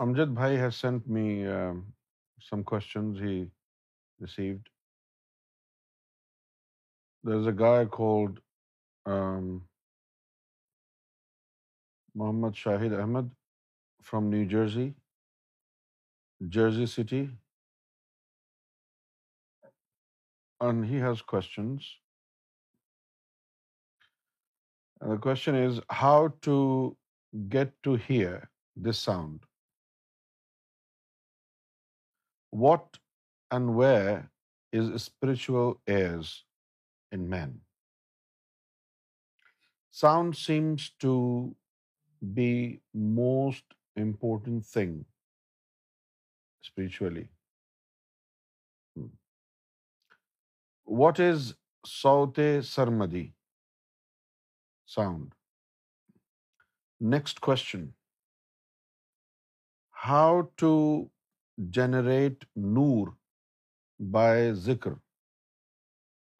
Amjad Bhai has sent me um, some questions he received. There's a guy called Muhammad um, Shahid Ahmed from New Jersey, Jersey City. And he has questions. And the question is how to get to hear this sound. What and where is spiritual is in man sound seems to be most important thing spiritually what is saut sarmadi sound next question how to generate noor by ذکر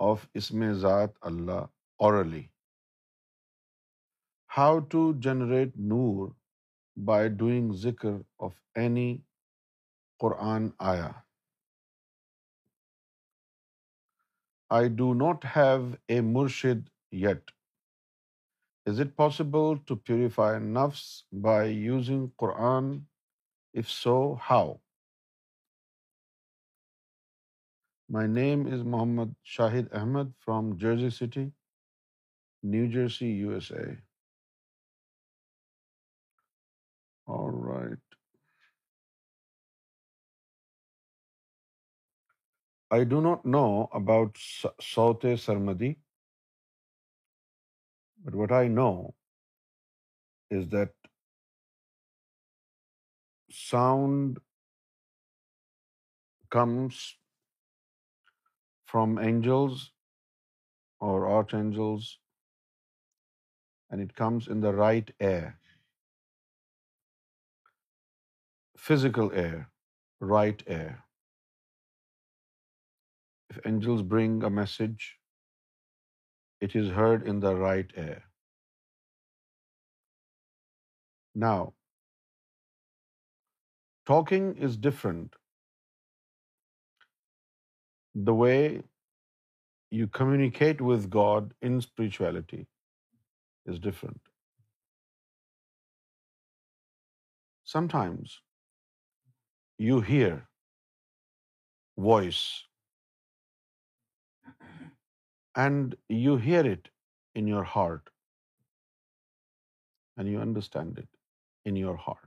of اسم ذات اللہ اور Ali how to generate Noor by doing ذکر of any Quran آیا I do not have a مرشد yet is it possible to purify نفس by using Quran if so how my name is Muhammad Shahid Ahmed from Jersey city New Jersey U S A اور right I do not know about saut sarmadi but what I know is that sound comes from angels or archangels, and it comes in the right air, physical air, right air. If angels bring a message, it is heard in the right air. Now, talking is different the way you communicate with God in spirituality is different. Sometimes you hear voice and you hear it in your heart and you understand it in your heart.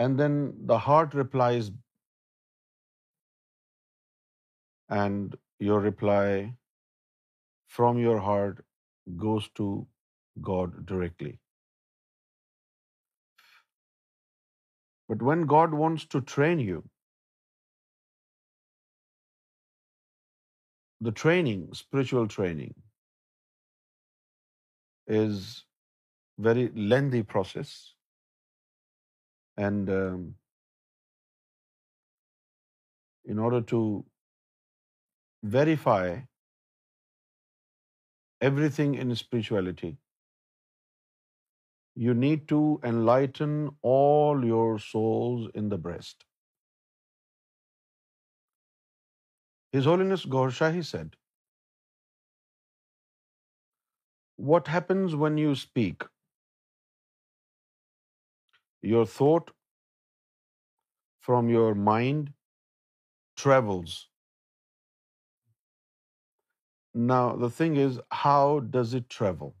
And then the heart replies and your reply from your heart goes to God directly. But when God wants to train you, the training, spiritual training, is a very lengthy process, and um, in order to verify everything in spirituality. You need to enlighten all your souls in the breast. His Holiness Gaur Shahi said, what happens when you speak? Your thought from your mind travels now, the thing is, how does it travel?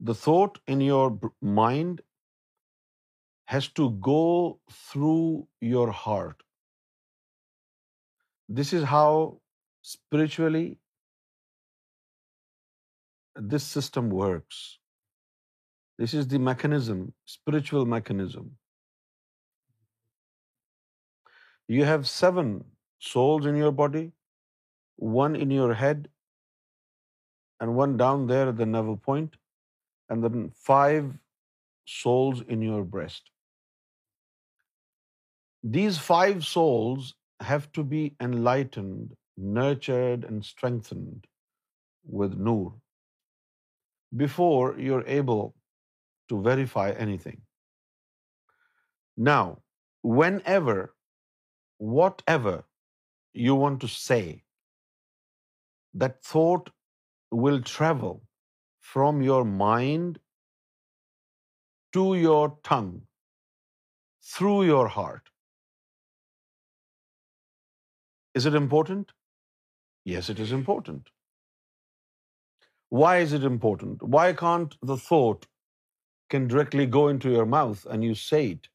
The thought in your mind has to go through your heart. This is how spiritually this system works. This is the mechanism, spiritual mechanism. You have 7 souls in your body, one in your head and one down there at the navel point, and then 5 souls in your breast. These 5 souls have to be enlightened, nurtured and strengthened with Noor before you're able to verify anything. Now, whenever, whatever you want to say that thought will travel from your mind to your tongue, through your heart. Is it important? Yes, it is important. Why is it important? Why can't the thought can directly go into your mouth and you say it?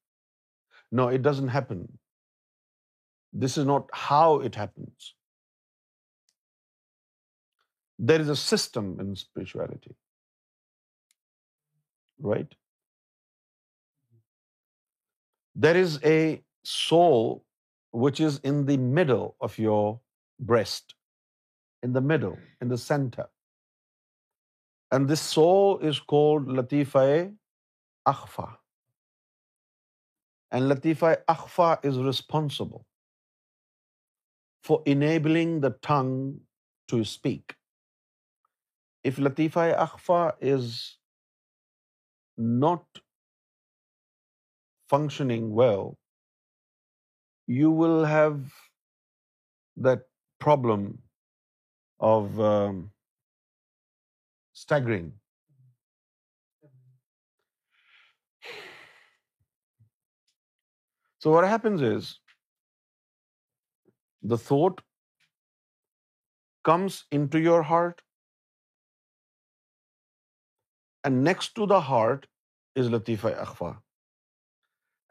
No, it doesn't happen. This is not how it happens. There is a system in spirituality right there is a so which is in the meadow of your breast in the meadow in the centre and this so is called لطیفہ اخفا and لطیفہ اخفا is responsible for enabling the tongue to speak if لطیفہ اخفا is not functioning we've you will have problem of اسٹیگرنگ so what happens is the thought comes in to your heart and next to the heart is لطیفہ اخوا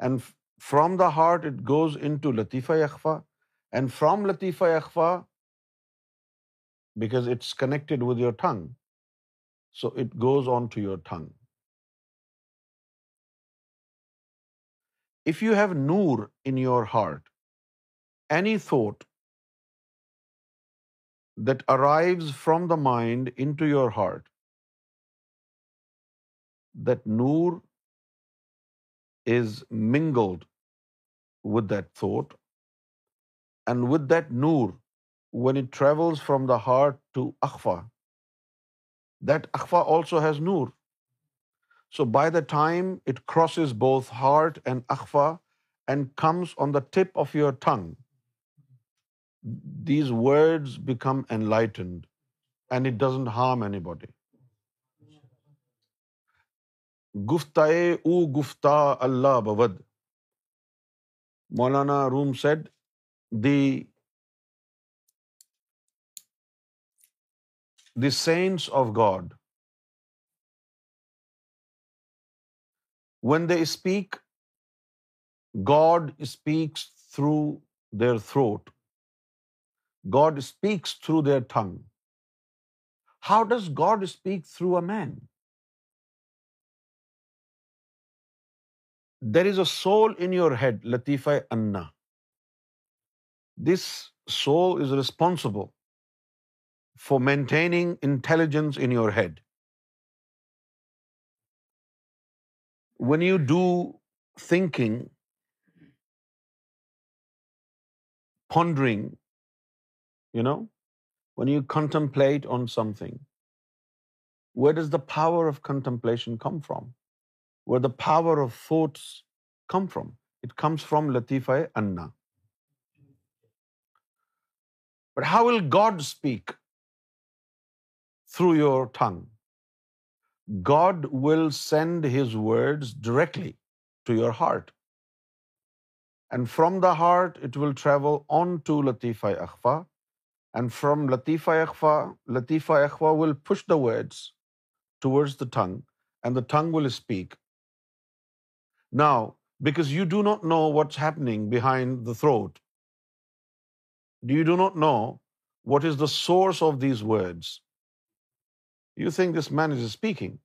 and from the heart it goes in to لطیفہ اخفا and from لطیفہ اخفا because it's connected with your tongue so it goes on to your tongue if you have Noor in your heart any thought that arrives from the mind in to your heart that Noor is mingled with that and with that Noor when it travels from the heart to اخوا that اخوا also has Noor so by the time it crosses both heart and اخوا and comes on the tip of your tongue these words become enlightened and it doesn't harm anybody گفتائے او گفتا اللہ بود مولانا روم said the the sense of God when they speak God speaks through their throat God speaks through their tongue how does God speak through a man There is a soul in your head, Latifa Anna. This soul is responsible for maintaining intelligence in your head. When you do thinking, pondering, when you contemplate on something, where does the power of contemplation come from? Where the power of thoughts come from it comes from لطیفہ انا but how will God speak through your tongue God will send his directly to your heart and from the heart it will travel on to لطیفہ اخوا and from لطیفہ اخبا لطیفہ اخوا will push the words towards the tongue and the tongue will speak Now, because you do not know what's happening behind the throat. You do not know what is the source of these words. You think this man is speaking.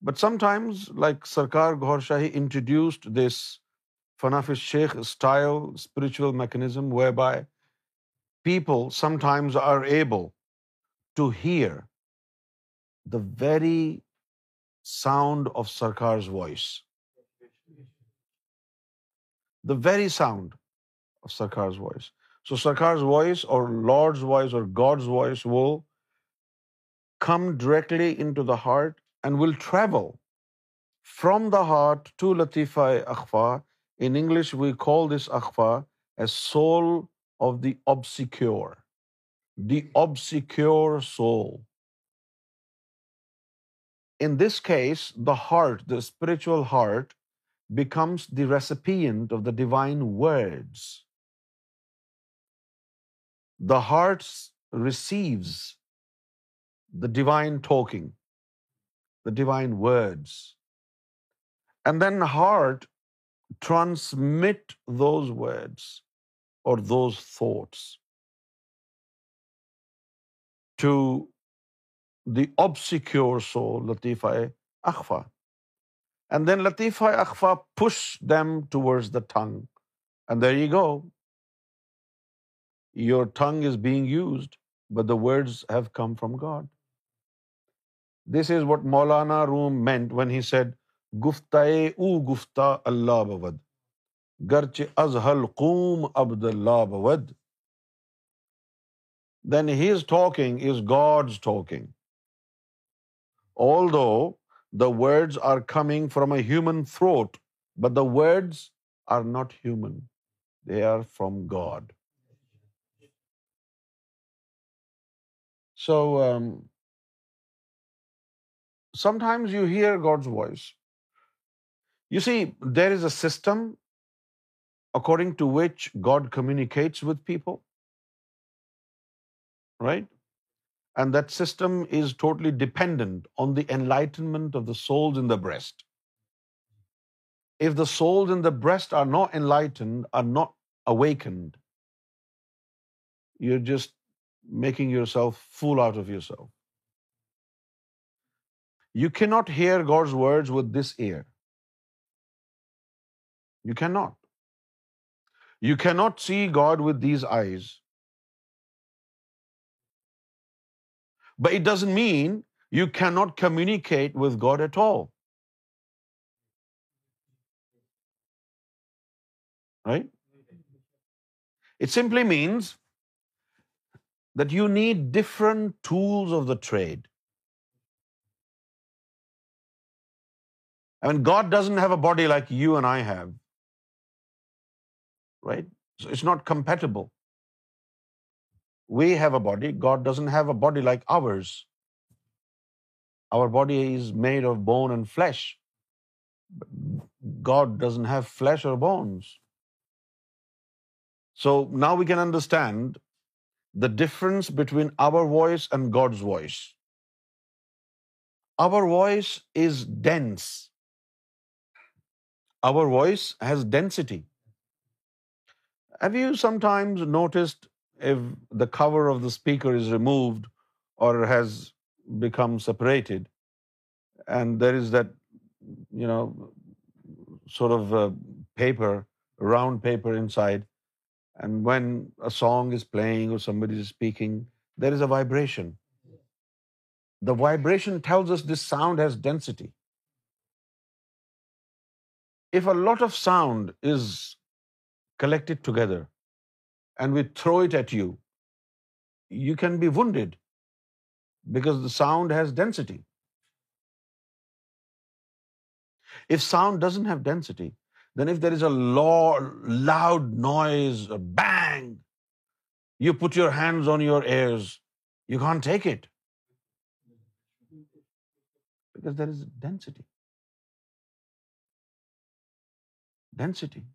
But sometimes, like Sarkar Gaur Shahi introduced this Fanafiz Sheikh style spiritual mechanism whereby people sometimes are able to hear the very sound of Sarkar voice the very sound of Sarkar so Sarkar voice or lord's voice or God's voice وہ come directly in to the heart and will travel from the heart to latifa akhfa English we call this akhfa a soul of the obscure the obscure soul In this case, the heart, the spiritual heart, becomes the recipient of the divine words. The heart receives the divine talking, the divine words. And then the heart transmits those words or those thoughts to the obscure سو لطیفہ and لطیفہ tongue is being used but the words have come from God this is what Maulana room meant when he said او اللہ اللہ بود بود از قوم دین talking is God's talking although the words are coming from a human throat, but the words are not human. They are from God. So um, sometimes you hear God's voice. You see, there is a system according to which God communicates with people, right? And that system is totally dependent on the enlightenment of the souls in the breast. If the souls in the breast are not enlightened, are not awakened, you're just making yourself fool out of yourself. You cannot hear God's words with this ear. You cannot. You cannot see God with these eyes. But it doesn't mean you cannot communicate with God at all. Right? It simply means that you need different tools of the trade. I mean, God doesn't have a body like you and I have. Right? So it's not compatible. We have a body. God doesn't have a body like ours. Our body is made of bone and flesh. God doesn't have flesh or bones. So now we can understand the difference between our voice and God's voice. Our voice is dense. Our voice has density. Have you sometimes noticed if the cover of the speaker is removed or has become separated, and there is that, you know, sort of uh, paper, round paper inside, and when a song is playing or somebody is speaking, there is a vibration. The vibration tells us this sound has density. If a lot of sound is collected together, and we throw it at you, you can be wounded because the sound has density. If sound doesn't have density, then if there is a loud noise, a bang, you put your hands on your ears, you can't take it because there is density.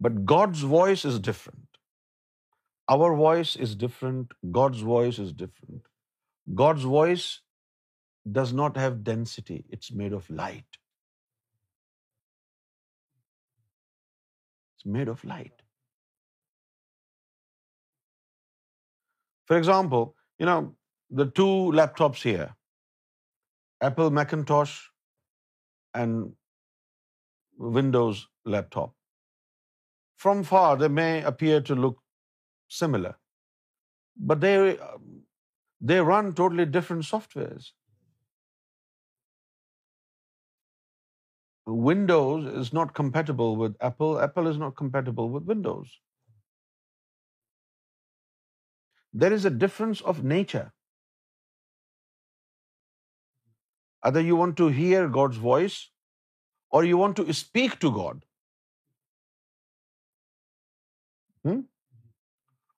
But God's voice is different. Our voice is different. God's voice is different. God's voice does not have density. It's made of light. It's made of light. For example, the two laptops here, Apple Macintosh and Windows laptop. From far, they may appear to look similar, but they run totally different softwares. Windows is not compatible with Apple. Apple is not compatible with Windows. There is a difference of nature. Either you want to hear God's voice or you want to speak to God. Hmm?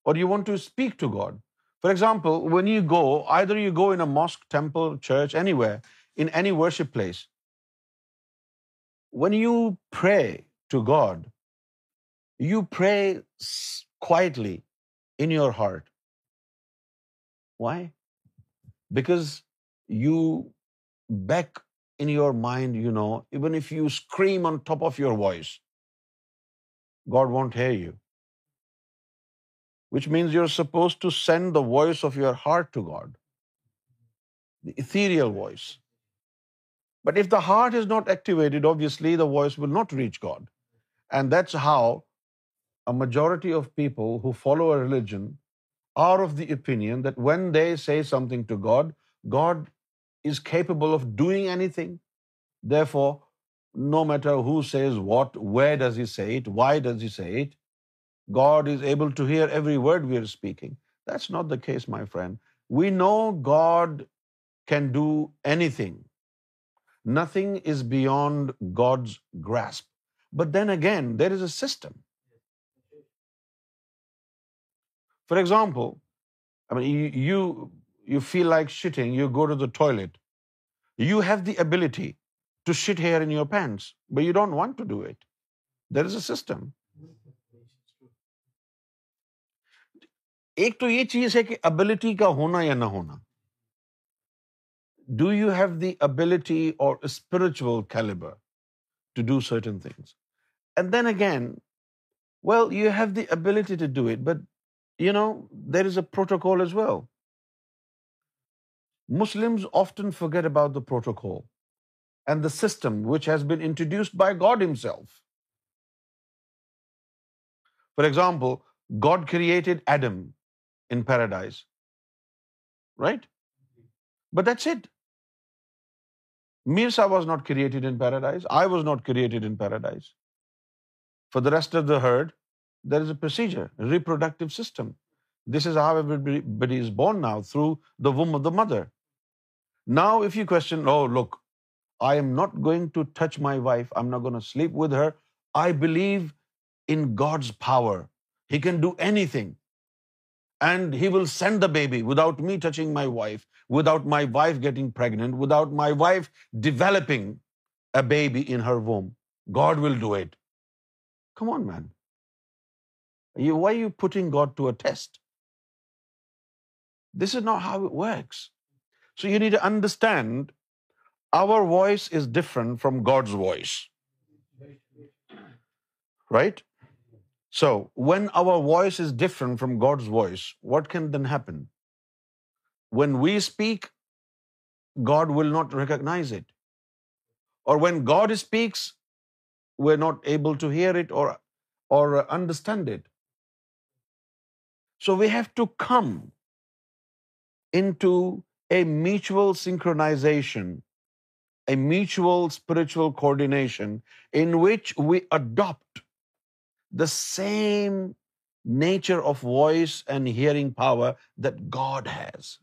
Or you want to speak to God. For example, when you go, either you go in a mosque, temple, church, anywhere, in any worship place, when you pray to God, you pray quietly in your heart. Why? Because you back in your mind, you know, even if you scream on top of your voice, God won't hear you which means you're supposed to send the voice of your heart to God, the ethereal voice. But if the heart is not activated, obviously the voice will not reach God. And that's how a majority of people who follow a religion are of the opinion that when they say something to God, God is capable of doing anything. Therefore, no matter who says what, where does he say it, why does he say it, God is able to hear every word we are speaking. That's not the case, my friend. We know God can do anything. Nothing is beyond God's grasp. But then again, there is a system. For example, I mean, you feel like shitting, you go to the toilet. You have the ability to shit here in your pants, but you don't want to do it. There is a system. ایک تو یہ چیز ہے کہ ability کا ہونا یا نہ ہونا do you have the ability اور spiritual to do certain things and then again well you have the ability to do it but you know there is a protocol is well Muslim often forget about the protocol and the system which has been introduced by God gums for example God created Adam in paradise. Right? But that's it. Mirza was not created in paradise. I was not created in paradise. For the rest of the herd, there is a procedure, a reproductive system. This is how everybody is born now, through the womb of the mother. Now, if you question, oh, look, I am not going to touch my wife. I'm not going to sleep with her. I believe in God's power. He can do anything and he will send the baby without me touching my wife, without my wife getting pregnant, without my wife developing a baby in her womb. God will do it. Come on, man. Why are you putting God to a test? This is not how it works. So you need to understand our voice is different from God's voice. Right? So when our voice is different from God's voice, what can then happen? When we speak, God will not recognize it. Or when God speaks, we're not able to hear it or understand it. So we have to come into a mutual synchronization, a mutual spiritual coordination in which we adopt the same nature of voice and hearing power that God has.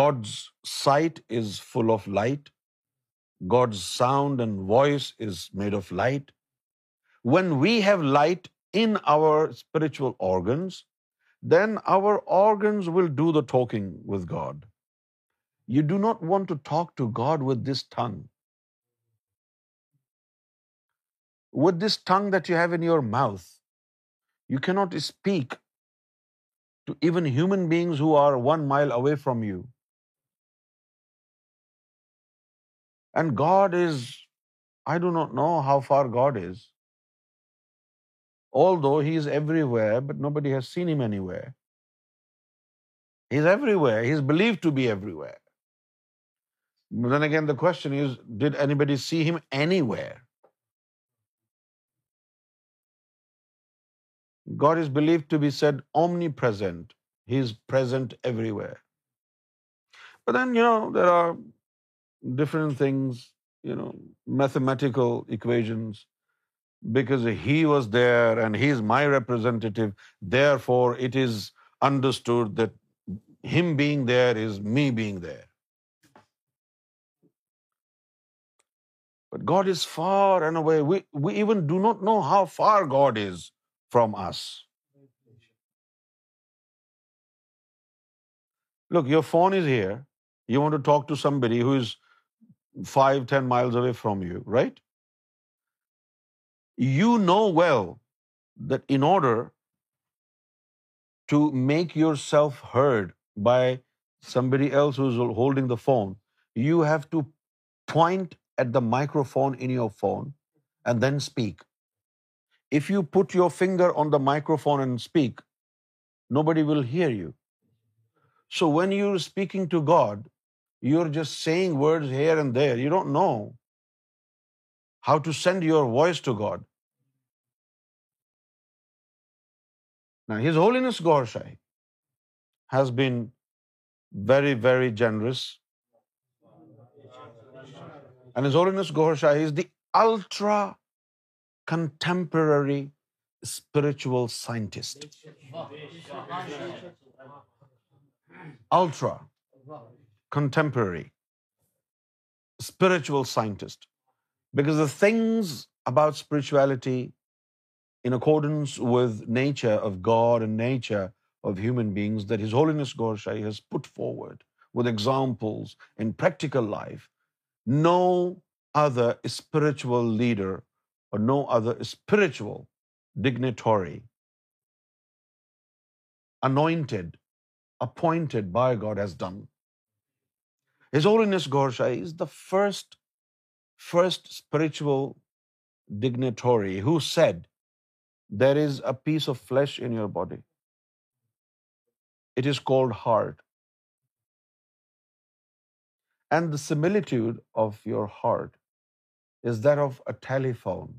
God's sight is full of light. God's sound and voice is made of light. When we have light in our spiritual organs, then our organs will do the talking with God. You do not want to talk to God with this tongue. With this tongue that you have in your mouth, you cannot speak to even human beings who are 1 mile away from you. And God is, I do not know how far God is. Although He is everywhere, but nobody has seen Him anywhere. He is everywhere. He is believed to be everywhere. But then again, the question is, did anybody see Him anywhere? God is believed to be said omnipresent. He is present everywhere. But then, there are different things, mathematical equations, because he was there and he is my representative, therefore it is understood that him being there is me being there. But God is far and away. We even do not know how far God is from us. Look, your phone is here. You want to talk to somebody who is 5-10 miles away from you, right? You know well that in order to make yourself heard by somebody else who's holding the phone, you have to point at the microphone in your phone and then speak. If you put your finger on the microphone and speak, nobody will hear you. So when you're speaking to God, you're just saying words here and there. You don't know how to send your voice to God. Now, His Holiness Gaur Shahi has been very, very generous. And His Holiness Gaur Shahi is the ultra contemporary spiritual scientist. Ultra contemporary spiritual scientist. Because the things about spirituality in accordance with nature of God and nature of human beings that His Holiness Gorshahi has put forward with examples in practical life, no other spiritual leader or no other spiritual dignitary anointed appointed by God has done his or Anas Shahi is the first first spiritual dignitary who said there is a piece of flesh in your body it is called heart and the similitude of your heart is that of a telephone.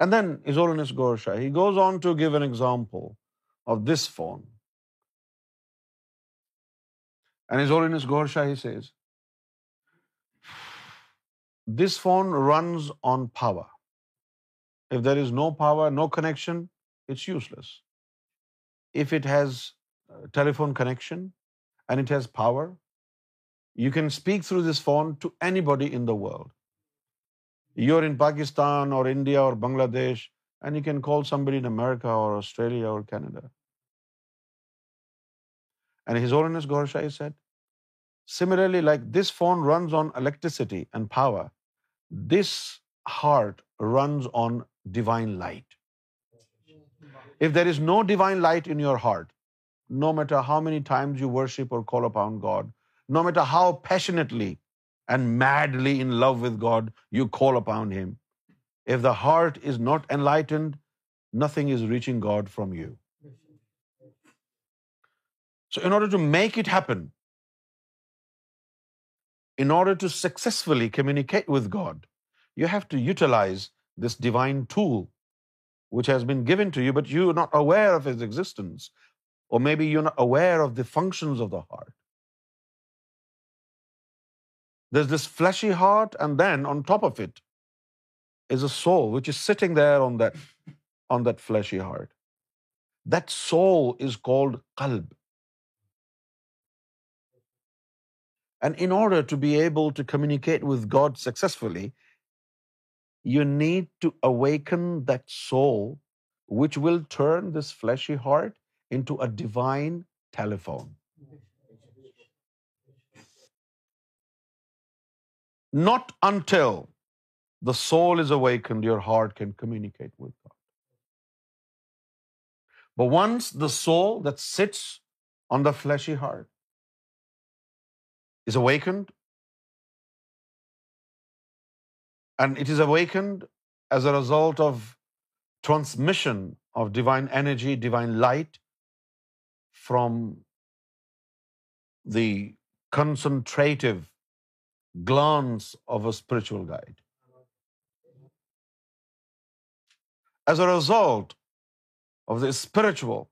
And then Isolines Gorsha, he goes on to give an example of this phone. And Isolines Gorsha, he says, this phone runs on power. If there is no power, no connection, it's useless. If it has uh, telephone connection and it has power, you can speak through this phone to anybody in the world you in Pakistan or India or Bangladesh and you can call somebody in America or Australia or Canada and his گور سیٹ similarly like this phone runs on electricity and power this heart runs on divine light if there is no divine light in your heart no matter how many times you worship or call God no matter how passionately and madly in love with God you call upon Him, if the heart is not enlightened, nothing is reaching God from you. So in order to make it happen, in order to successfully communicate with God, you have to utilize this divine tool which has been given to you, but you're not aware of its existence, or maybe you're not aware of the functions of the heart. There's this fleshy heart, and then on top of it is a soul which is sitting there on that fleshy heart. That soul is called qalb. And in order to be able to communicate with God successfully, you need to awaken that soul, which will turn this fleshy heart into a divine telephone. Not until the soul is awakened, your heart can communicate with God. But once the soul that sits on the fleshy heart is awakened, and it is awakened as a result of transmission of divine energy, divine light from the concentrative glance of a spiritual guide. As a result of the spiritual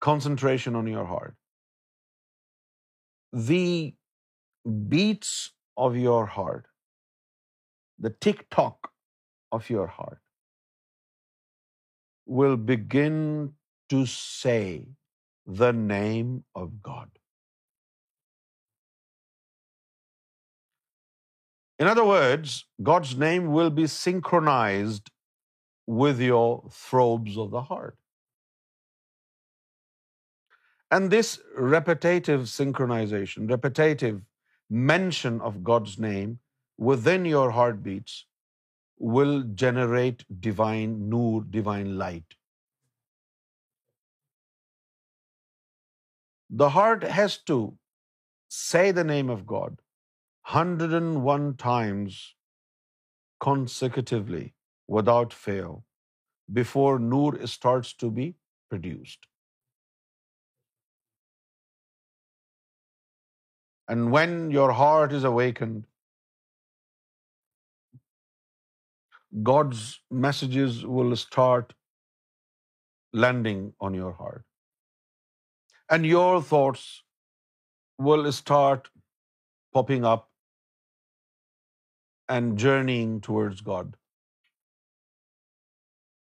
concentration on your heart, the beats of your heart, the tick-tock of your heart will begin to say the name of God. In other words, God's name will be synchronized with your throbs of the heart. And this repetitive synchronization, repetitive mention of God's name within your heartbeats will generate divine noor, divine light. The heart has to say the name of God 101 times consecutively without fail before Noor starts to be produced. And when your heart is awakened, God's messages will start landing on your heart. And your thoughts will start popping up and journeying towards God.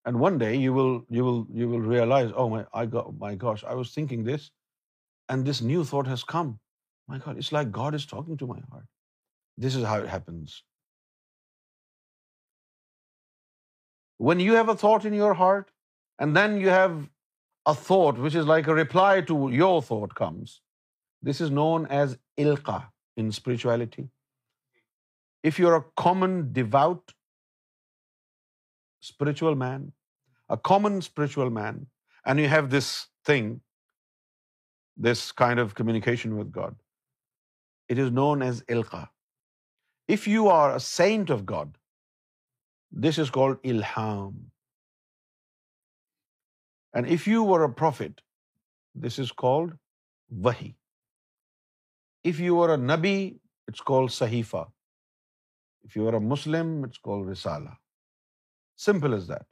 And one day you will realize, oh my gosh, I was thinking this, and this new thought has come. My God, it's like God is talking to my heart. This is how it happens. When you have a thought in your heart, and then you have a thought which is like a reply to your thought comes, this is known as ilqa in spirituality. If you are a common devout spiritual man a common spiritual man and you have this thing this kind of communication with God it is known as Alka if you are a saint of God this is called الحام and if you are a prophet this is called وہی if you are a نبی it's called Sahifa Muslim it's رسالا simple is that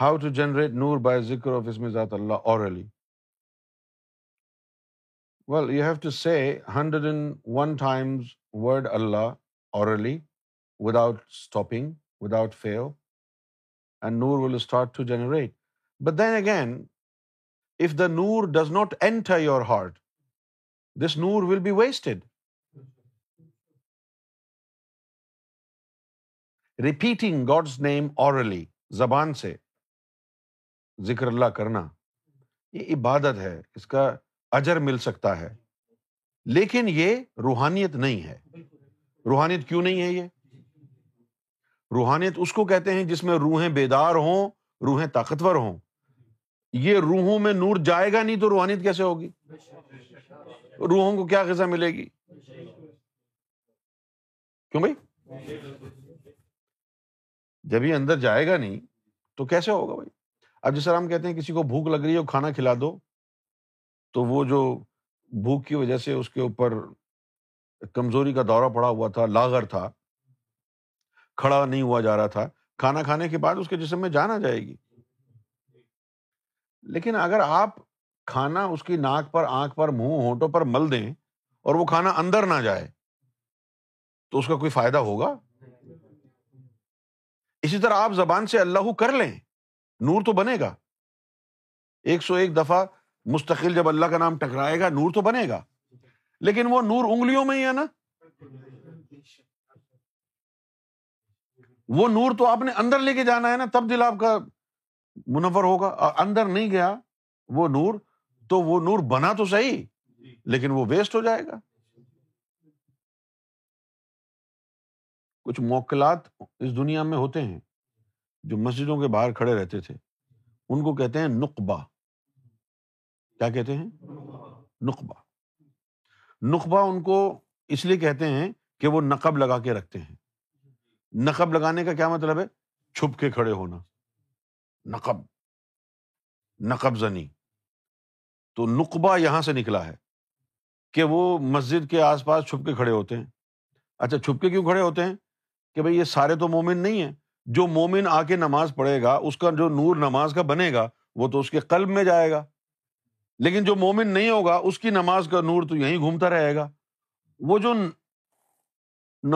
how to generate Noor by ذکر of اسم ذات اللہ اور نور does not enter your heart this Noor will be wasted repeating God's name or ذکر اللہ کرنا یہ عبادت ہے اس کا اجر مل سکتا ہے لیکن یہ روحانیت نہیں ہے روحانیت کیوں نہیں ہے یہ روحانیت اس کو کہتے ہیں جس میں روحیں بیدار ہوں روحیں طاقتور ہوں یہ روحوں میں نور جائے گا نہیں تو روحانیت کیسے ہوگی روحوں کو کیا غذا ملے گی کیوں بھائی جب یہ اندر جائے گا نہیں تو کیسے ہوگا بھائی اب طرح ہم کہتے ہیں کسی کو بھوک لگ رہی ہے کھانا کھلا دو تو وہ جو بھوک کی وجہ سے اس کے اوپر کمزوری کا دورہ پڑا ہوا تھا لاگر تھا کھڑا نہیں ہوا جا رہا تھا کھانا کھانے کے بعد اس کے جسم میں جانا جائے گی لیکن اگر آپ کھانا اس کی ناک پر آنکھ پر منہ ہونٹوں پر مل دیں اور وہ کھانا اندر نہ جائے تو اس کا کوئی فائدہ ہوگا اسی طرح آپ زبان سے اللہ کر لیں نور تو بنے گا ایک سو ایک دفعہ مستقل جب اللہ کا نام ٹکرائے گا نور تو بنے گا لیکن وہ نور انگلیوں میں ہی ہے نا وہ نور تو آپ نے اندر لے کے جانا ہے نا تب دل آپ کا منور ہوگا اندر نہیں گیا وہ نور تو وہ نور بنا تو صحیح لیکن وہ ویسٹ ہو جائے گا کچھ موکلات اس دنیا میں ہوتے ہیں جو مسجدوں کے باہر کھڑے رہتے تھے ان کو کہتے ہیں نقبہ کیا کہتے ہیں نقبہ نقبہ ان کو اس لیے کہتے ہیں کہ وہ نقب لگا کے رکھتے ہیں نقب لگانے کا کیا مطلب ہے چھپ کے کھڑے ہونا نقب نقب زنی تو نقبہ یہاں سے نکلا ہے کہ وہ مسجد کے آس پاس چھپ کے کھڑے ہوتے ہیں اچھا چھپ کے کیوں کھڑے ہوتے ہیں کہ بھائی یہ سارے تو مومن نہیں ہیں جو مومن آ کے نماز پڑھے گا اس کا جو نور نماز کا بنے گا وہ تو اس کے قلب میں جائے گا لیکن جو مومن نہیں ہوگا اس کی نماز کا نور تو یہیں گھومتا رہے گا وہ جو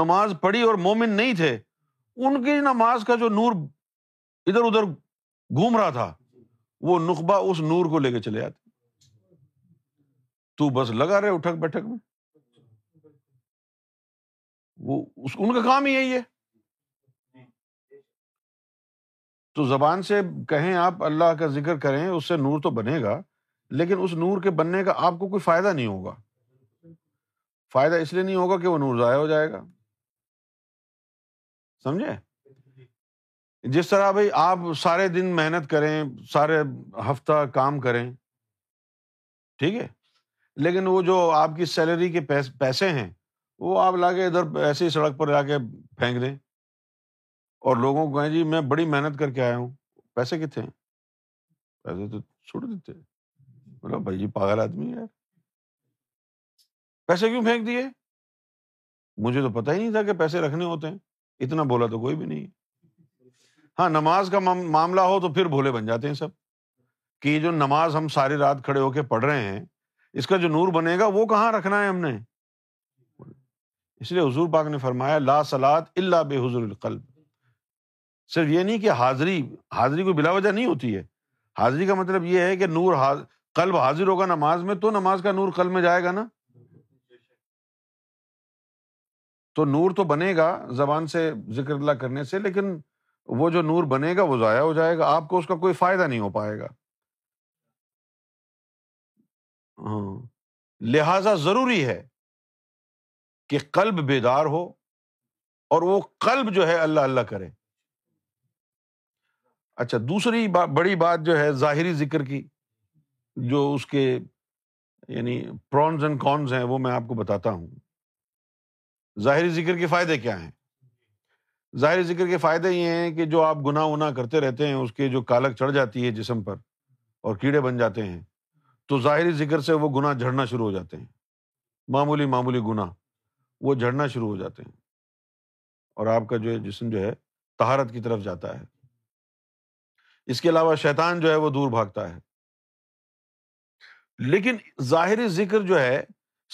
نماز پڑھی اور مومن نہیں تھے ان کی نماز کا جو نور ادھر ادھر گھوم رہا تھا وہ نقبہ اس نور کو لے کے چلے جاتے تو بس لگا رہے اٹھک بیٹھک میں وہ اس ان کا کام ہی یہی ہے تو زبان سے کہیں آپ اللہ کا ذکر کریں اس سے نور تو بنے گا لیکن اس نور کے بننے کا آپ کو کوئی فائدہ نہیں ہوگا فائدہ اس لیے نہیں ہوگا کہ وہ نور ضائع ہو جائے گا سمجھے جس طرح بھائی آپ سارے دن محنت کریں سارے ہفتہ کام کریں ٹھیک ہے لیکن وہ جو آپ کی سیلری کے پیسے ہیں وہ آپ لا کے ادھر ایسے ہی سڑک پر لا کے پھینک دیں اور لوگوں کو کہیں جی میں بڑی محنت کر کے آیا ہوں پیسے کتنے ہیں پیسے تو چھوڑ دیتے بھائی جی پاگل آدمی ہے پیسے کیوں پھینک دیے مجھے تو پتا ہی نہیں تھا کہ پیسے رکھنے ہوتے ہیں اتنا بولا تو کوئی بھی نہیں ہاں نماز کا معاملہ ہو تو پھر بھولے بن جاتے ہیں سب کہ جو نماز ہم ساری رات کھڑے ہو کے پڑھ رہے ہیں اس کا جو نور بنے گا وہ کہاں رکھنا ہے ہم نے اس لیے حضور پاک نے فرمایا لا سلاد اللہ بے حضور صرف یہ نہیں کہ حاضری حاضری کو بلا وجہ نہیں ہوتی ہے حاضری کا مطلب یہ ہے کہ نور قلب حاضر ہوگا نماز میں تو نماز کا نور قلب میں جائے گا نا تو نور تو بنے گا زبان سے ذکر اللہ کرنے سے لیکن وہ جو نور بنے گا وہ ضائع ہو جائے گا آپ کو اس کا کوئی فائدہ نہیں ہو پائے گا ہاں۔ لہذا ضروری ہے کہ قلب بیدار ہو اور وہ قلب جو ہے اللہ اللہ کرے اچھا دوسری بڑی بات جو ہے ظاہری ذکر کی جو اس کے یعنی پرونز اینڈ کونز ہیں وہ میں آپ کو بتاتا ہوں ظاہری ذکر کے فائدے کیا ہیں ظاہری ذکر کے فائدے یہ ہیں کہ جو آپ گناہ ونا کرتے رہتے ہیں اس کے جو کالک چڑھ جاتی ہے جسم پر اور کیڑے بن جاتے ہیں تو ظاہری ذکر سے وہ گناہ جھڑنا شروع ہو جاتے ہیں معمولی معمولی گناہ وہ جھڑنا شروع ہو جاتے ہیں اور آپ کا جو ہے جسم جو ہے تہارت کی طرف جاتا ہے اس کے علاوہ شیطان جو ہے وہ دور بھاگتا ہے لیکن ظاہری ذکر جو ہے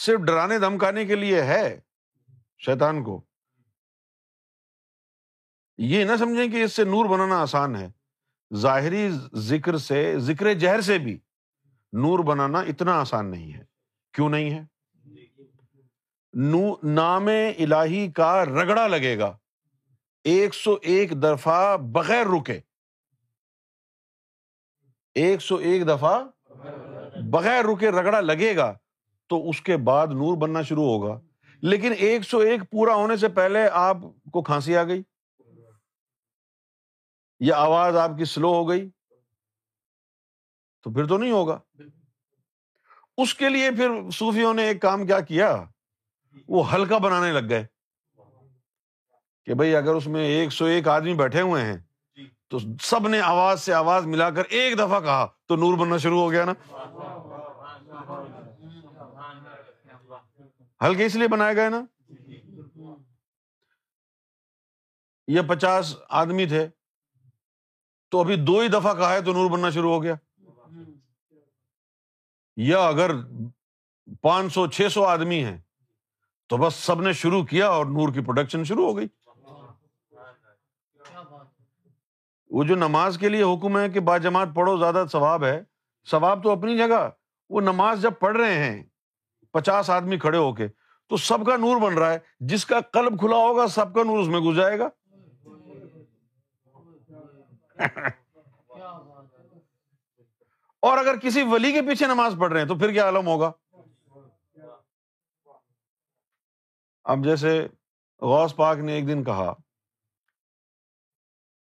صرف ڈرانے دھمکانے کے لیے ہے شیطان کو یہ نہ سمجھیں کہ اس سے نور بنانا آسان ہے ظاہری ذکر سے ذکر جہر سے بھی نور بنانا اتنا آسان نہیں ہے کیوں نہیں ہے نام الہی کا رگڑا لگے گا ایک سو ایک دفعہ بغیر رکے ایک سو ایک دفعہ بغیر رکے رگڑا لگے گا تو اس کے بعد نور بننا شروع ہوگا لیکن ایک سو ایک پورا ہونے سے پہلے آپ کو کھانسی آ گئی یا آواز آپ کی سلو ہو گئی تو پھر تو نہیں ہوگا اس کے لیے پھر صوفیوں نے ایک کام کیا کیا وہ ہلکا بنانے لگ گئے کہ بھائی اگر اس میں ایک سو ایک آدمی بیٹھے ہوئے ہیں جی۔ تو سب نے آواز سے آواز ملا کر ایک دفعہ کہا تو نور بننا شروع ہو گیا نا ہلکے اس لیے بنائے گئے نا یہ پچاس آدمی تھے تو ابھی دو ہی دفعہ کہا ہے تو نور بننا شروع ہو گیا یا اگر پانچ سو چھ سو آدمی ہیں تو بس سب نے شروع کیا اور نور کی پروڈکشن شروع ہو گئی وہ جو نماز کے لیے حکم ہے کہ با جماعت پڑھو زیادہ ثواب ہے ثواب تو اپنی جگہ وہ نماز جب پڑھ رہے ہیں پچاس آدمی کھڑے ہو کے تو سب کا نور بن رہا ہے جس کا قلب کھلا ہوگا سب کا نور اس میں گزرائے گا اور اگر کسی ولی کے پیچھے نماز پڑھ رہے ہیں تو پھر کیا علم ہوگا اب جیسے غوث پاک نے ایک دن کہا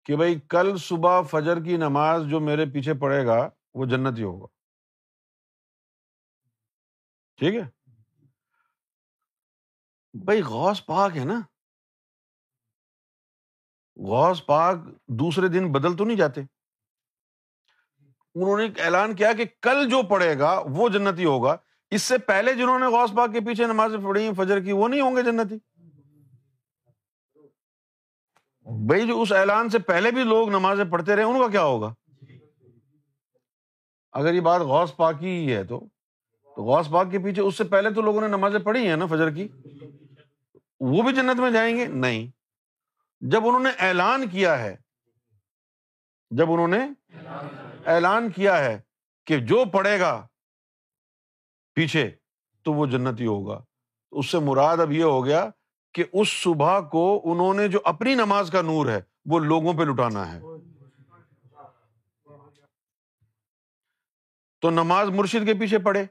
کہ بھائی کل صبح فجر کی نماز جو میرے پیچھے پڑے گا وہ جنت ہی ہوگا ٹھیک ہے بھائی غوث پاک ہے نا غوث پاک دوسرے دن بدل تو نہیں جاتے انہوں نے اعلان کیا کہ کل جو پڑھے گا وہ جنتی ہوگا اس سے پہلے جنہوں نے غوث کے پیچھے نمازیں پڑھی فجر کی وہ نہیں ہوں گے جنتی جو اس اعلان سے پہلے بھی لوگ نمازیں پڑھتے رہے ان کا کیا ہوگا اگر یہ بات غوث پاک کی ہے تو تو غوث پاک کے پیچھے اس سے پہلے تو لوگوں نے نمازیں پڑھی ہیں نا فجر کی وہ بھی جنت میں جائیں گے نہیں جب انہوں نے اعلان کیا ہے جب انہوں نے اعلان کیا ہے کہ جو پڑھے گا پیچھے تو وہ جنت ہی ہوگا اس سے مراد اب یہ ہو گیا کہ اس صبح کو انہوں نے جو اپنی نماز کا نور ہے وہ لوگوں پہ لٹانا ہے تو نماز مرشد کے پیچھے پڑھے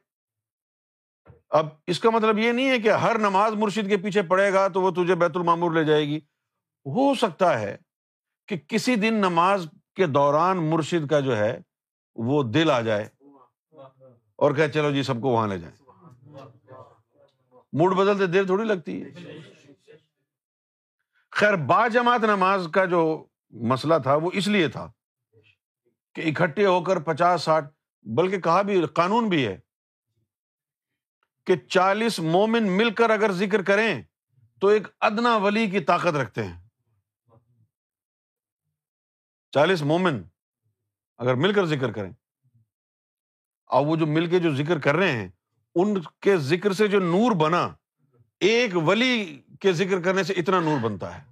اب اس کا مطلب یہ نہیں ہے کہ ہر نماز مرشد کے پیچھے پڑے گا تو وہ تجھے بیت المامور لے جائے گی ہو سکتا ہے کہ کسی دن نماز کے دوران مرشد کا جو ہے وہ دل آ جائے اور کہ چلو جی سب کو وہاں لے جائیں موڈ بدلتے دیر تھوڑی لگتی ہے خیر با جماعت نماز کا جو مسئلہ تھا وہ اس لیے تھا کہ اکٹھے ہو کر پچاس ساٹھ بلکہ کہا بھی قانون بھی ہے کہ چالیس مومن مل کر اگر ذکر کریں تو ایک ادنا ولی کی طاقت رکھتے ہیں چالیس مومن اگر مل کر ذکر کریں اور وہ جو مل کے جو ذکر کر رہے ہیں ان کے ذکر سے جو نور بنا ایک ولی کے ذکر کرنے سے اتنا نور بنتا ہے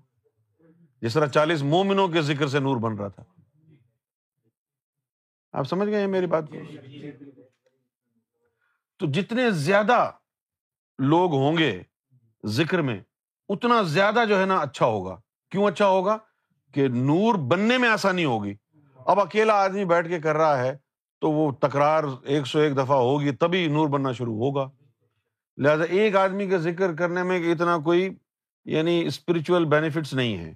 جس طرح چالیس مومنوں کے ذکر سے نور بن رہا تھا آپ سمجھ گئے میری بات تو جتنے زیادہ لوگ ہوں گے ذکر میں اتنا زیادہ جو ہے نا اچھا ہوگا کیوں اچھا ہوگا کہ نور بننے میں آسانی ہوگی اب اکیلا آدمی بیٹھ کے کر رہا ہے تو وہ تکرار ایک سو ایک دفعہ ہوگی تبھی نور بننا شروع ہوگا لہٰذا ایک آدمی کا ذکر کرنے میں اتنا کوئی یعنی اسپرچل بینیفٹس نہیں ہے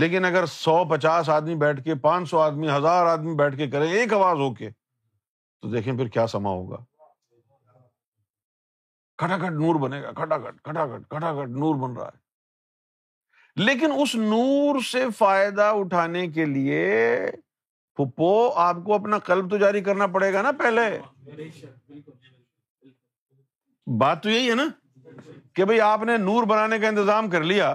لیکن اگر سو پچاس آدمی بیٹھ کے پانچ سو آدمی ہزار آدمی بیٹھ کے کریں ایک آواز ہو کے تو دیکھیں پھر کیا سما ہوگا کھٹا کھٹ نور بنے گا کھٹا کھٹ کھٹا کھٹ کھٹا کھٹ نور بن رہا ہے لیکن اس نور سے فائدہ اٹھانے کے لیے پھپو آپ کو اپنا قلب تو جاری کرنا پڑے گا نا پہلے بات تو یہی ہے نا کہ بھائی آپ نے نور بنانے کا انتظام کر لیا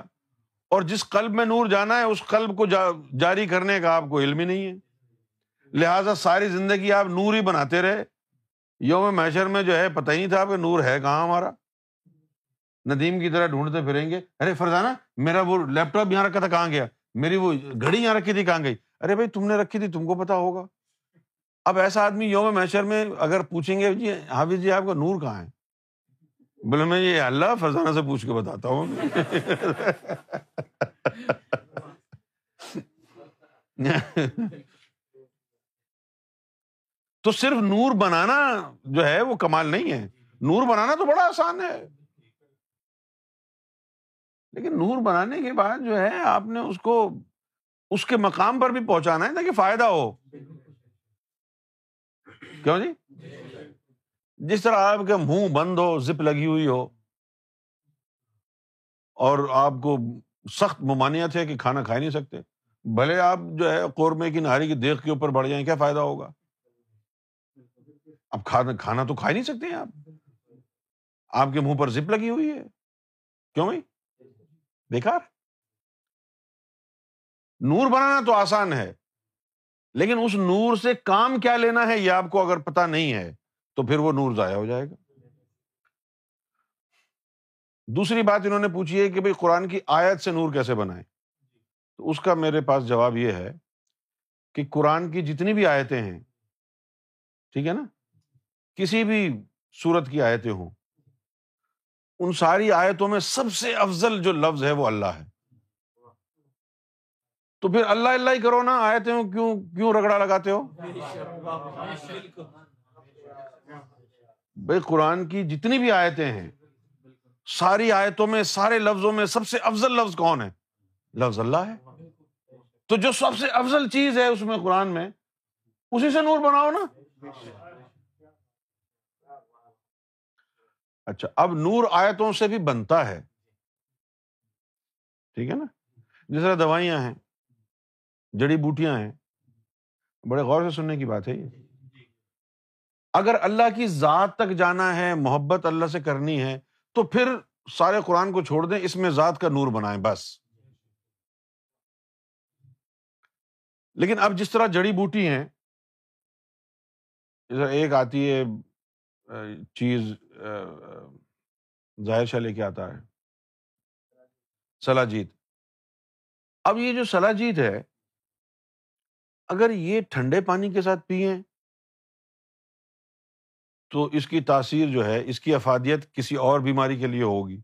اور جس قلب میں نور جانا ہے اس قلب کو جاری کرنے کا آپ کو علم ہی نہیں ہے لہٰذا ساری زندگی آپ نور ہی بناتے رہے یوم محشر میں جو ہے پتہ ہی نہیں تھا کہ نور ہے کہاں ہمارا ندیم کی طرح ڈھونڈتے پھریں گے ارے فرزانہ میرا وہ لیپ ٹاپ یہاں رکھا تھا کہاں گیا میری وہ گھڑی یہاں رکھی تھی کہاں گئی ارے بھائی تم نے رکھی تھی تم کو پتا ہوگا اب ایسا آدمی یوم میشر میں اگر پوچھیں گے جی حافظ جی آپ کا نور کہاں ہے بولے میں یہ اللہ فرزانہ سے پوچھ کے بتاتا ہوں تو صرف نور بنانا جو ہے وہ کمال نہیں ہے نور بنانا تو بڑا آسان ہے لیکن نور بنانے کے بعد جو ہے آپ نے اس کو اس کے مقام پر بھی پہنچانا ہے تاکہ فائدہ ہو کیوں جی جس طرح آپ کا منہ بند ہو زپ لگی ہوئی ہو اور آپ کو سخت ممانعت ہے کہ کھانا کھا نہیں سکتے بھلے آپ جو ہے قورمے کی نہاری کی دیکھ کے اوپر بڑھ جائیں کیا فائدہ ہوگا اب کھانا کھانا تو کھا نہیں سکتے آپ آپ کے منہ پر زپ لگی ہوئی ہے کیوں بھائی بےکار نور بنانا تو آسان ہے لیکن اس نور سے کام کیا لینا ہے یہ آپ کو اگر پتا نہیں ہے تو پھر وہ نور ضائع ہو جائے گا دوسری بات انہوں نے پوچھی ہے کہ بھائی قرآن کی آیت سے نور کیسے بنائے تو اس کا میرے پاس جواب یہ ہے کہ قرآن کی جتنی بھی آیتیں ہیں ٹھیک ہے نا کسی بھی سورت کی آیتیں ہوں ان ساری آیتوں میں سب سے افضل جو لفظ ہے وہ اللہ ہے تو پھر اللہ اللہ ہی کرو نا کیوں کیوں رگڑا لگاتے ہو بھائی قرآن کی جتنی بھی آیتیں ہیں ساری آیتوں میں سارے لفظوں میں سب سے افضل لفظ کون ہے لفظ اللہ ہے تو جو سب سے افضل چیز ہے اس میں قرآن میں اسی سے نور بناؤ نا اچھا اب نور آیتوں سے بھی بنتا ہے ٹھیک ہے نا جس طرح دوائیاں ہیں جڑی بوٹیاں ہیں بڑے غور سے سننے کی بات ہے یہ جی، جی۔ اگر اللہ کی ذات تک جانا ہے محبت اللہ سے کرنی ہے تو پھر سارے قرآن کو چھوڑ دیں اس میں ذات کا نور بنائیں بس لیکن اب جس طرح جڑی بوٹی ہیں ایک آتی ہے چیز ظاہر شاہ لے کے آتا ہے سلا جیت اب یہ جو سلا جیت ہے اگر یہ ٹھنڈے پانی کے ساتھ پئیں تو اس کی تاثیر جو ہے اس کی افادیت کسی اور بیماری کے لیے ہوگی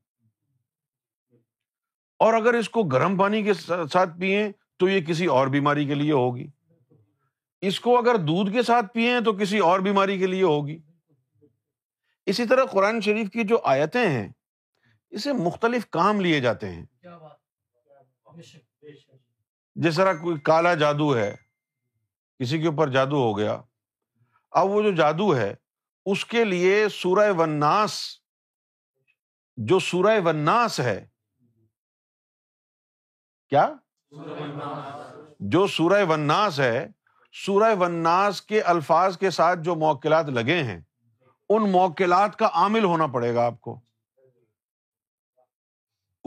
اور اگر اس کو گرم پانی کے ساتھ پئیں تو یہ کسی اور بیماری کے لیے ہوگی اس کو اگر دودھ کے ساتھ پئیں تو کسی اور بیماری کے لیے ہوگی اسی طرح قرآن شریف کی جو آیتیں ہیں اسے مختلف کام لیے جاتے ہیں جس طرح کوئی کالا جادو ہے کسی کے اوپر جادو ہو گیا اب وہ جو جادو ہے اس کے لیے سورہ وناس جو سورہ وناس ہے کیا جو سورہ وناس ہے سورہ وناس کے الفاظ کے ساتھ جو موکلات لگے ہیں ان موکلات کا عامل ہونا پڑے گا آپ کو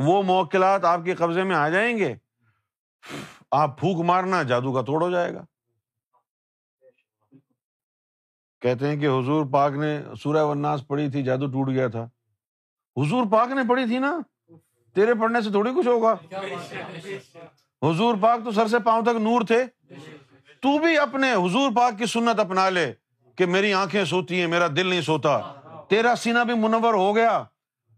وہ موکلات آپ کے قبضے میں آ جائیں گے آپ پھوک مارنا جادو کا توڑ ہو جائے گا کہتے ہیں کہ حضور پاک نے سورہ وناس پڑی تھی جادو ٹوٹ گیا تھا حضور پاک نے پڑھی تھی نا تیرے پڑھنے سے تھوڑی کچھ ہوگا حضور پاک تو سر سے پاؤں تک نور تھے تو بھی اپنے حضور پاک کی سنت اپنا لے کہ میری آنکھیں سوتی ہیں میرا دل نہیں سوتا تیرا سینہ بھی منور ہو گیا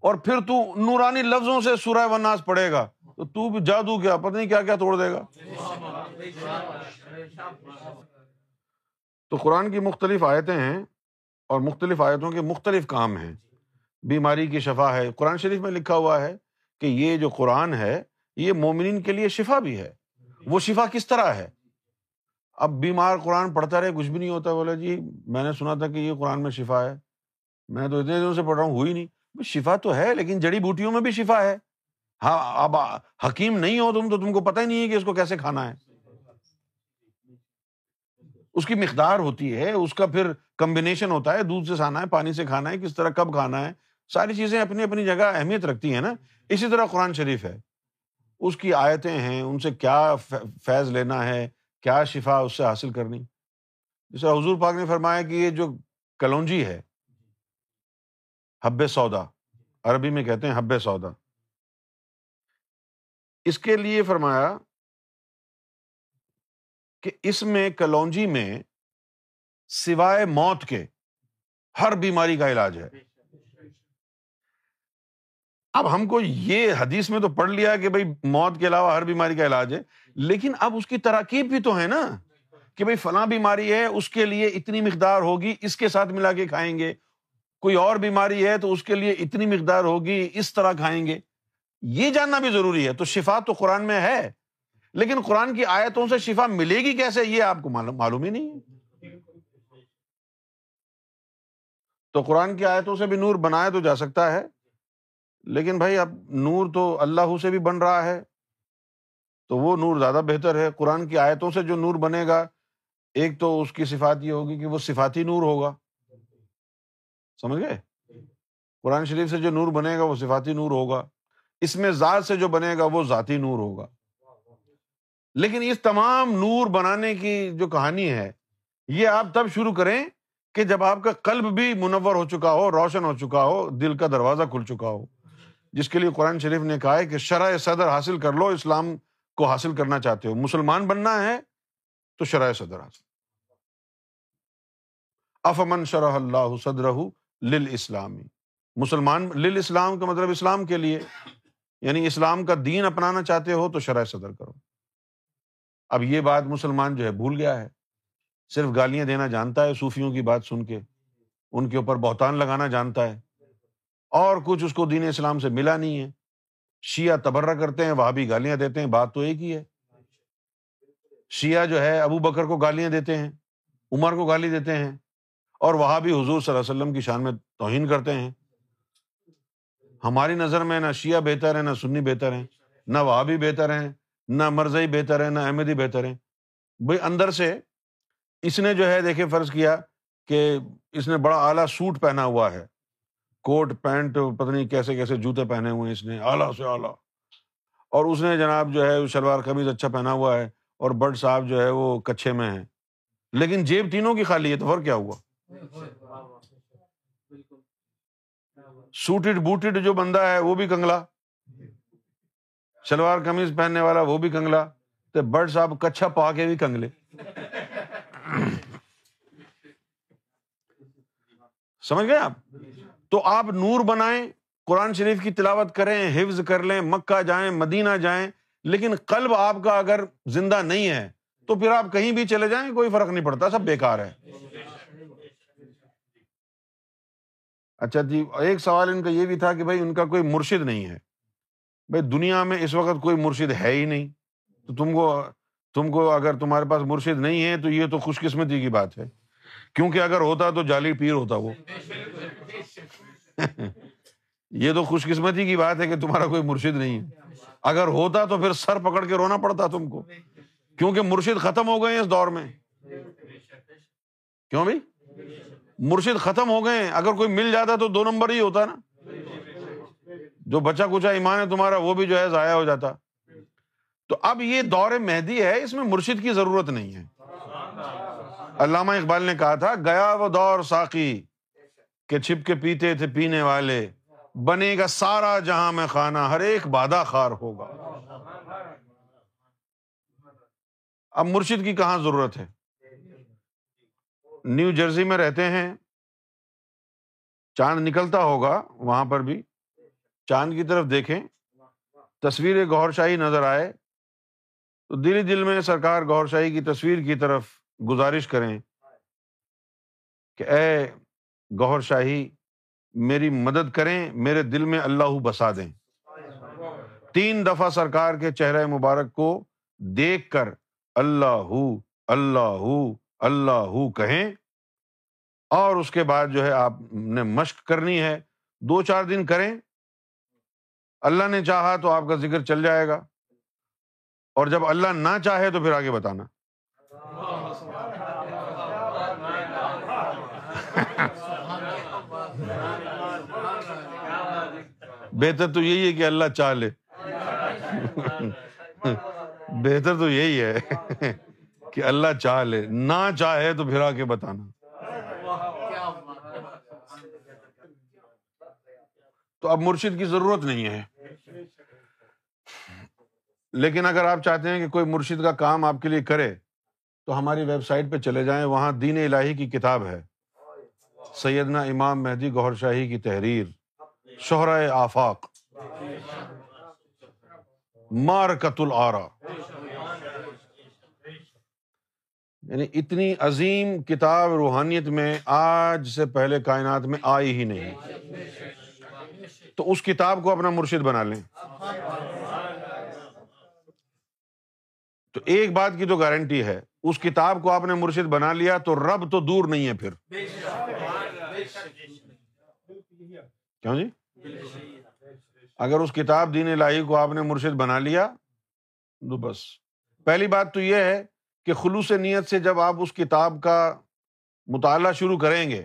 اور پھر تو نورانی لفظوں سے سورہ وناس پڑھے گا تو تو بھی جادو کیا پتہ نہیں کیا کیا توڑ دے گا تو قرآن کی مختلف آیتیں ہیں اور مختلف آیتوں کے مختلف کام ہیں بیماری کی شفا ہے قرآن شریف میں لکھا ہوا ہے کہ یہ جو قرآن ہے یہ مومنین کے لیے شفا بھی ہے وہ شفا کس طرح ہے اب بیمار قرآن پڑھتا رہے کچھ بھی نہیں ہوتا بولے جی میں نے سنا تھا کہ یہ قرآن میں شفا ہے میں تو اتنے دنوں سے پڑھ رہا ہوں ہوئی نہیں شفا تو ہے لیکن جڑی بوٹیوں میں بھی شفا ہے ہاں اب حکیم نہیں ہو تم تو تم کو پتہ ہی نہیں ہے کہ اس کو کیسے کھانا ہے اس کی مقدار ہوتی ہے اس کا پھر کمبینیشن ہوتا ہے دودھ سے کھانا ہے پانی سے کھانا ہے کس طرح کب کھانا ہے ساری چیزیں اپنی اپنی جگہ اہمیت رکھتی ہیں نا اسی طرح قرآن شریف ہے اس کی آیتیں ہیں ان سے کیا فیض لینا ہے کیا شفا اس سے حاصل کرنی جیسے حضور پاک نے فرمایا کہ یہ جو کلونجی ہے حب سودا عربی میں کہتے ہیں حب سودا اس کے لیے فرمایا کہ اس میں کلونجی میں سوائے موت کے ہر بیماری کا علاج ہے اب ہم کو یہ حدیث میں تو پڑھ لیا کہ بھائی موت کے علاوہ ہر بیماری کا علاج ہے لیکن اب اس کی تراکیب بھی تو ہے نا کہ بھائی فلاں بیماری ہے اس کے لیے اتنی مقدار ہوگی اس کے ساتھ ملا کے کھائیں گے کوئی اور بیماری ہے تو اس کے لیے اتنی مقدار ہوگی اس طرح کھائیں گے یہ جاننا بھی ضروری ہے تو شفا تو قرآن میں ہے لیکن قرآن کی آیتوں سے شفا ملے گی کیسے یہ آپ کو معلوم ہی نہیں ہے تو قرآن کی آیتوں سے بھی نور بنایا تو جا سکتا ہے لیکن بھائی اب نور تو اللہ سے بھی بن رہا ہے تو وہ نور زیادہ بہتر ہے قرآن کی آیتوں سے جو نور بنے گا ایک تو اس کی صفات یہ ہوگی کہ وہ صفاتی نور ہوگا سمجھ گئے قرآن شریف سے جو نور بنے گا وہ صفاتی نور ہوگا اس میں ذات سے جو بنے گا وہ ذاتی نور ہوگا لیکن اس تمام نور بنانے کی جو کہانی ہے یہ آپ تب شروع کریں کہ جب آپ کا قلب بھی منور ہو چکا ہو روشن ہو چکا ہو دل کا دروازہ کھل چکا ہو جس کے لیے قرآن شریف نے کہا ہے کہ شرح صدر حاصل کر لو اسلام کو حاصل کرنا چاہتے ہو مسلمان بننا ہے تو شرح صدر حاصل افمن شرح اللہ صدر اسلامی مسلمان لل اسلام کا مطلب اسلام کے لیے یعنی اسلام کا دین اپنانا چاہتے ہو تو شرح صدر کرو اب یہ بات مسلمان جو ہے بھول گیا ہے صرف گالیاں دینا جانتا ہے صوفیوں کی بات سن کے ان کے اوپر بہتان لگانا جانتا ہے اور کچھ اس کو دین اسلام سے ملا نہیں ہے شیعہ تبرہ کرتے ہیں وہاں بھی گالیاں دیتے ہیں بات تو ایک ہی ہے شیعہ جو ہے ابو بکر کو گالیاں دیتے ہیں عمر کو گالی دیتے ہیں اور وہاں بھی حضور صلی اللہ علیہ وسلم کی شان میں توہین کرتے ہیں ہماری نظر میں نہ شیعہ بہتر ہے نہ سنی بہتر ہیں نہ وہابی بہتر ہیں نہ مرضی بہتر ہیں نہ احمدی بہتر ہیں بھائی اندر سے اس نے جو ہے دیکھے فرض کیا کہ اس نے بڑا اعلیٰ سوٹ پہنا ہوا ہے کوٹ پینٹ پتہ نہیں کیسے کیسے جوتے پہنے ہوئے اس نے اعلیٰ اعلیٰ سے اور اس نے جناب جو ہے شلوار قمیض اچھا پہنا ہوا ہے اور بٹ صاحب جو ہے وہ کچھے میں ہیں لیکن جیب تینوں کی خالی ہے تو فرق کیا ہوا سوٹیڈ بوٹڈ جو بندہ ہے وہ بھی کنگلا شلوار قمیض پہننے والا وہ بھی کنگلا تو بٹ صاحب کچھا پا کے بھی کنگلے سمجھ گئے آپ تو آپ نور بنائیں قرآن شریف کی تلاوت کریں حفظ کر لیں مکہ جائیں مدینہ جائیں لیکن قلب آپ کا اگر زندہ نہیں ہے تو پھر آپ کہیں بھی چلے جائیں کوئی فرق نہیں پڑتا سب بیکار ہے اچھا جی ایک سوال ان کا یہ بھی تھا کہ بھائی ان کا کوئی مرشد نہیں ہے بھائی دنیا میں اس وقت کوئی مرشد ہے ہی نہیں تو تم کو تم کو اگر تمہارے پاس مرشد نہیں ہے تو یہ تو خوش قسمتی کی بات ہے کیونکہ اگر ہوتا تو جالی پیر ہوتا وہ یہ تو خوش قسمتی کی بات ہے کہ تمہارا کوئی مرشد نہیں ہے اگر ہوتا تو پھر سر پکڑ کے رونا پڑتا تم کو کیونکہ مرشد ختم ہو گئے ہیں اس دور میں کیوں بھائی مرشد ختم ہو گئے ہیں اگر کوئی مل جاتا تو دو نمبر ہی ہوتا نا جو بچہ کچا ایمان ہے تمہارا وہ بھی جو ہے ضائع ہو جاتا تو اب یہ دور مہدی ہے اس میں مرشد کی ضرورت نہیں ہے علامہ اقبال نے کہا تھا گیا وہ دور ساقی کہ چھپ کے پیتے تھے پینے والے بنے گا سارا جہاں میں خانہ ہر ایک بادہ خار ہوگا اب مرشد کی کہاں ضرورت ہے نیو جرسی میں رہتے ہیں چاند نکلتا ہوگا وہاں پر بھی چاند کی طرف دیکھیں تصویر گور شاہی نظر آئے تو دلی دل میں سرکار گور شاہی کی تصویر کی طرف گزارش کریں کہ اے گوہر شاہی میری مدد کریں میرے دل میں اللہ بسا دیں تین دفعہ سرکار کے چہرہ مبارک کو دیکھ کر اللہ ہو اللہ اللہ ہو کہیں اور اس کے بعد جو ہے آپ نے مشق کرنی ہے دو چار دن کریں اللہ نے چاہا تو آپ کا ذکر چل جائے گا اور جب اللہ نہ چاہے تو پھر آگے بتانا بہتر تو یہی ہے کہ اللہ چاہ لے بہتر تو یہی ہے کہ اللہ چاہ لے نہ چاہے تو پھر آ کے بتانا تو اب مرشد کی ضرورت نہیں ہے لیکن اگر آپ چاہتے ہیں کہ کوئی مرشد کا کام آپ کے لیے کرے تو ہماری ویب سائٹ پہ چلے جائیں وہاں دین الہی کی کتاب ہے سیدنا امام مہدی گہر شاہی کی تحریر شہرائے آفاق مارکت العرا یعنی اتنی عظیم کتاب روحانیت میں آج سے پہلے کائنات میں آئی ہی نہیں تو اس کتاب کو اپنا مرشد بنا لیں تو ایک بات کی تو گارنٹی ہے اس کتاب کو آپ نے مرشد بنا لیا تو رب تو دور نہیں ہے پھر کیوں جی اگر اس کتاب دین الہی کو آپ نے مرشد بنا لیا تو بس پہلی بات تو یہ ہے کہ خلوص نیت سے جب آپ اس کتاب کا مطالعہ شروع کریں گے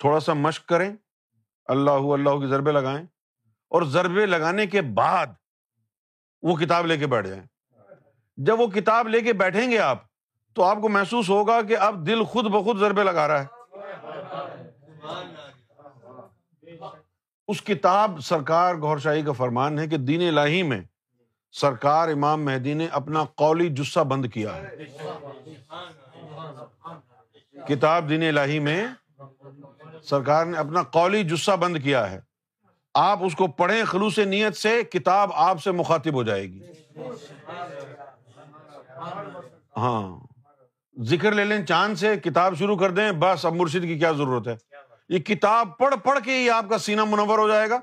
تھوڑا سا مشق کریں اللہ اللہ کی ضربے لگائیں اور ضربے لگانے کے بعد وہ کتاب لے کے بیٹھ جائیں جب وہ کتاب لے کے بیٹھیں گے آپ تو آپ کو محسوس ہوگا کہ اب دل خود بخود ضربے لگا رہا ہے اس کتاب سرکار گور شاہی کا فرمان ہے کہ دین الہی میں سرکار امام مہدی نے اپنا قولی جسہ بند کیا ہے کتاب دین الہی میں سرکار نے اپنا قولی جسہ بند کیا ہے آپ اس کو پڑھیں خلوص نیت سے کتاب آپ سے مخاطب ہو جائے گی ہاں ذکر لے لیں چاند سے کتاب شروع کر دیں بس اب مرشد کی کیا ضرورت ہے یہ کتاب پڑھ پڑھ کے ہی آپ کا سینا منور ہو جائے گا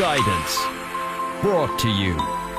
گائیڈنس پروٹ ٹو یو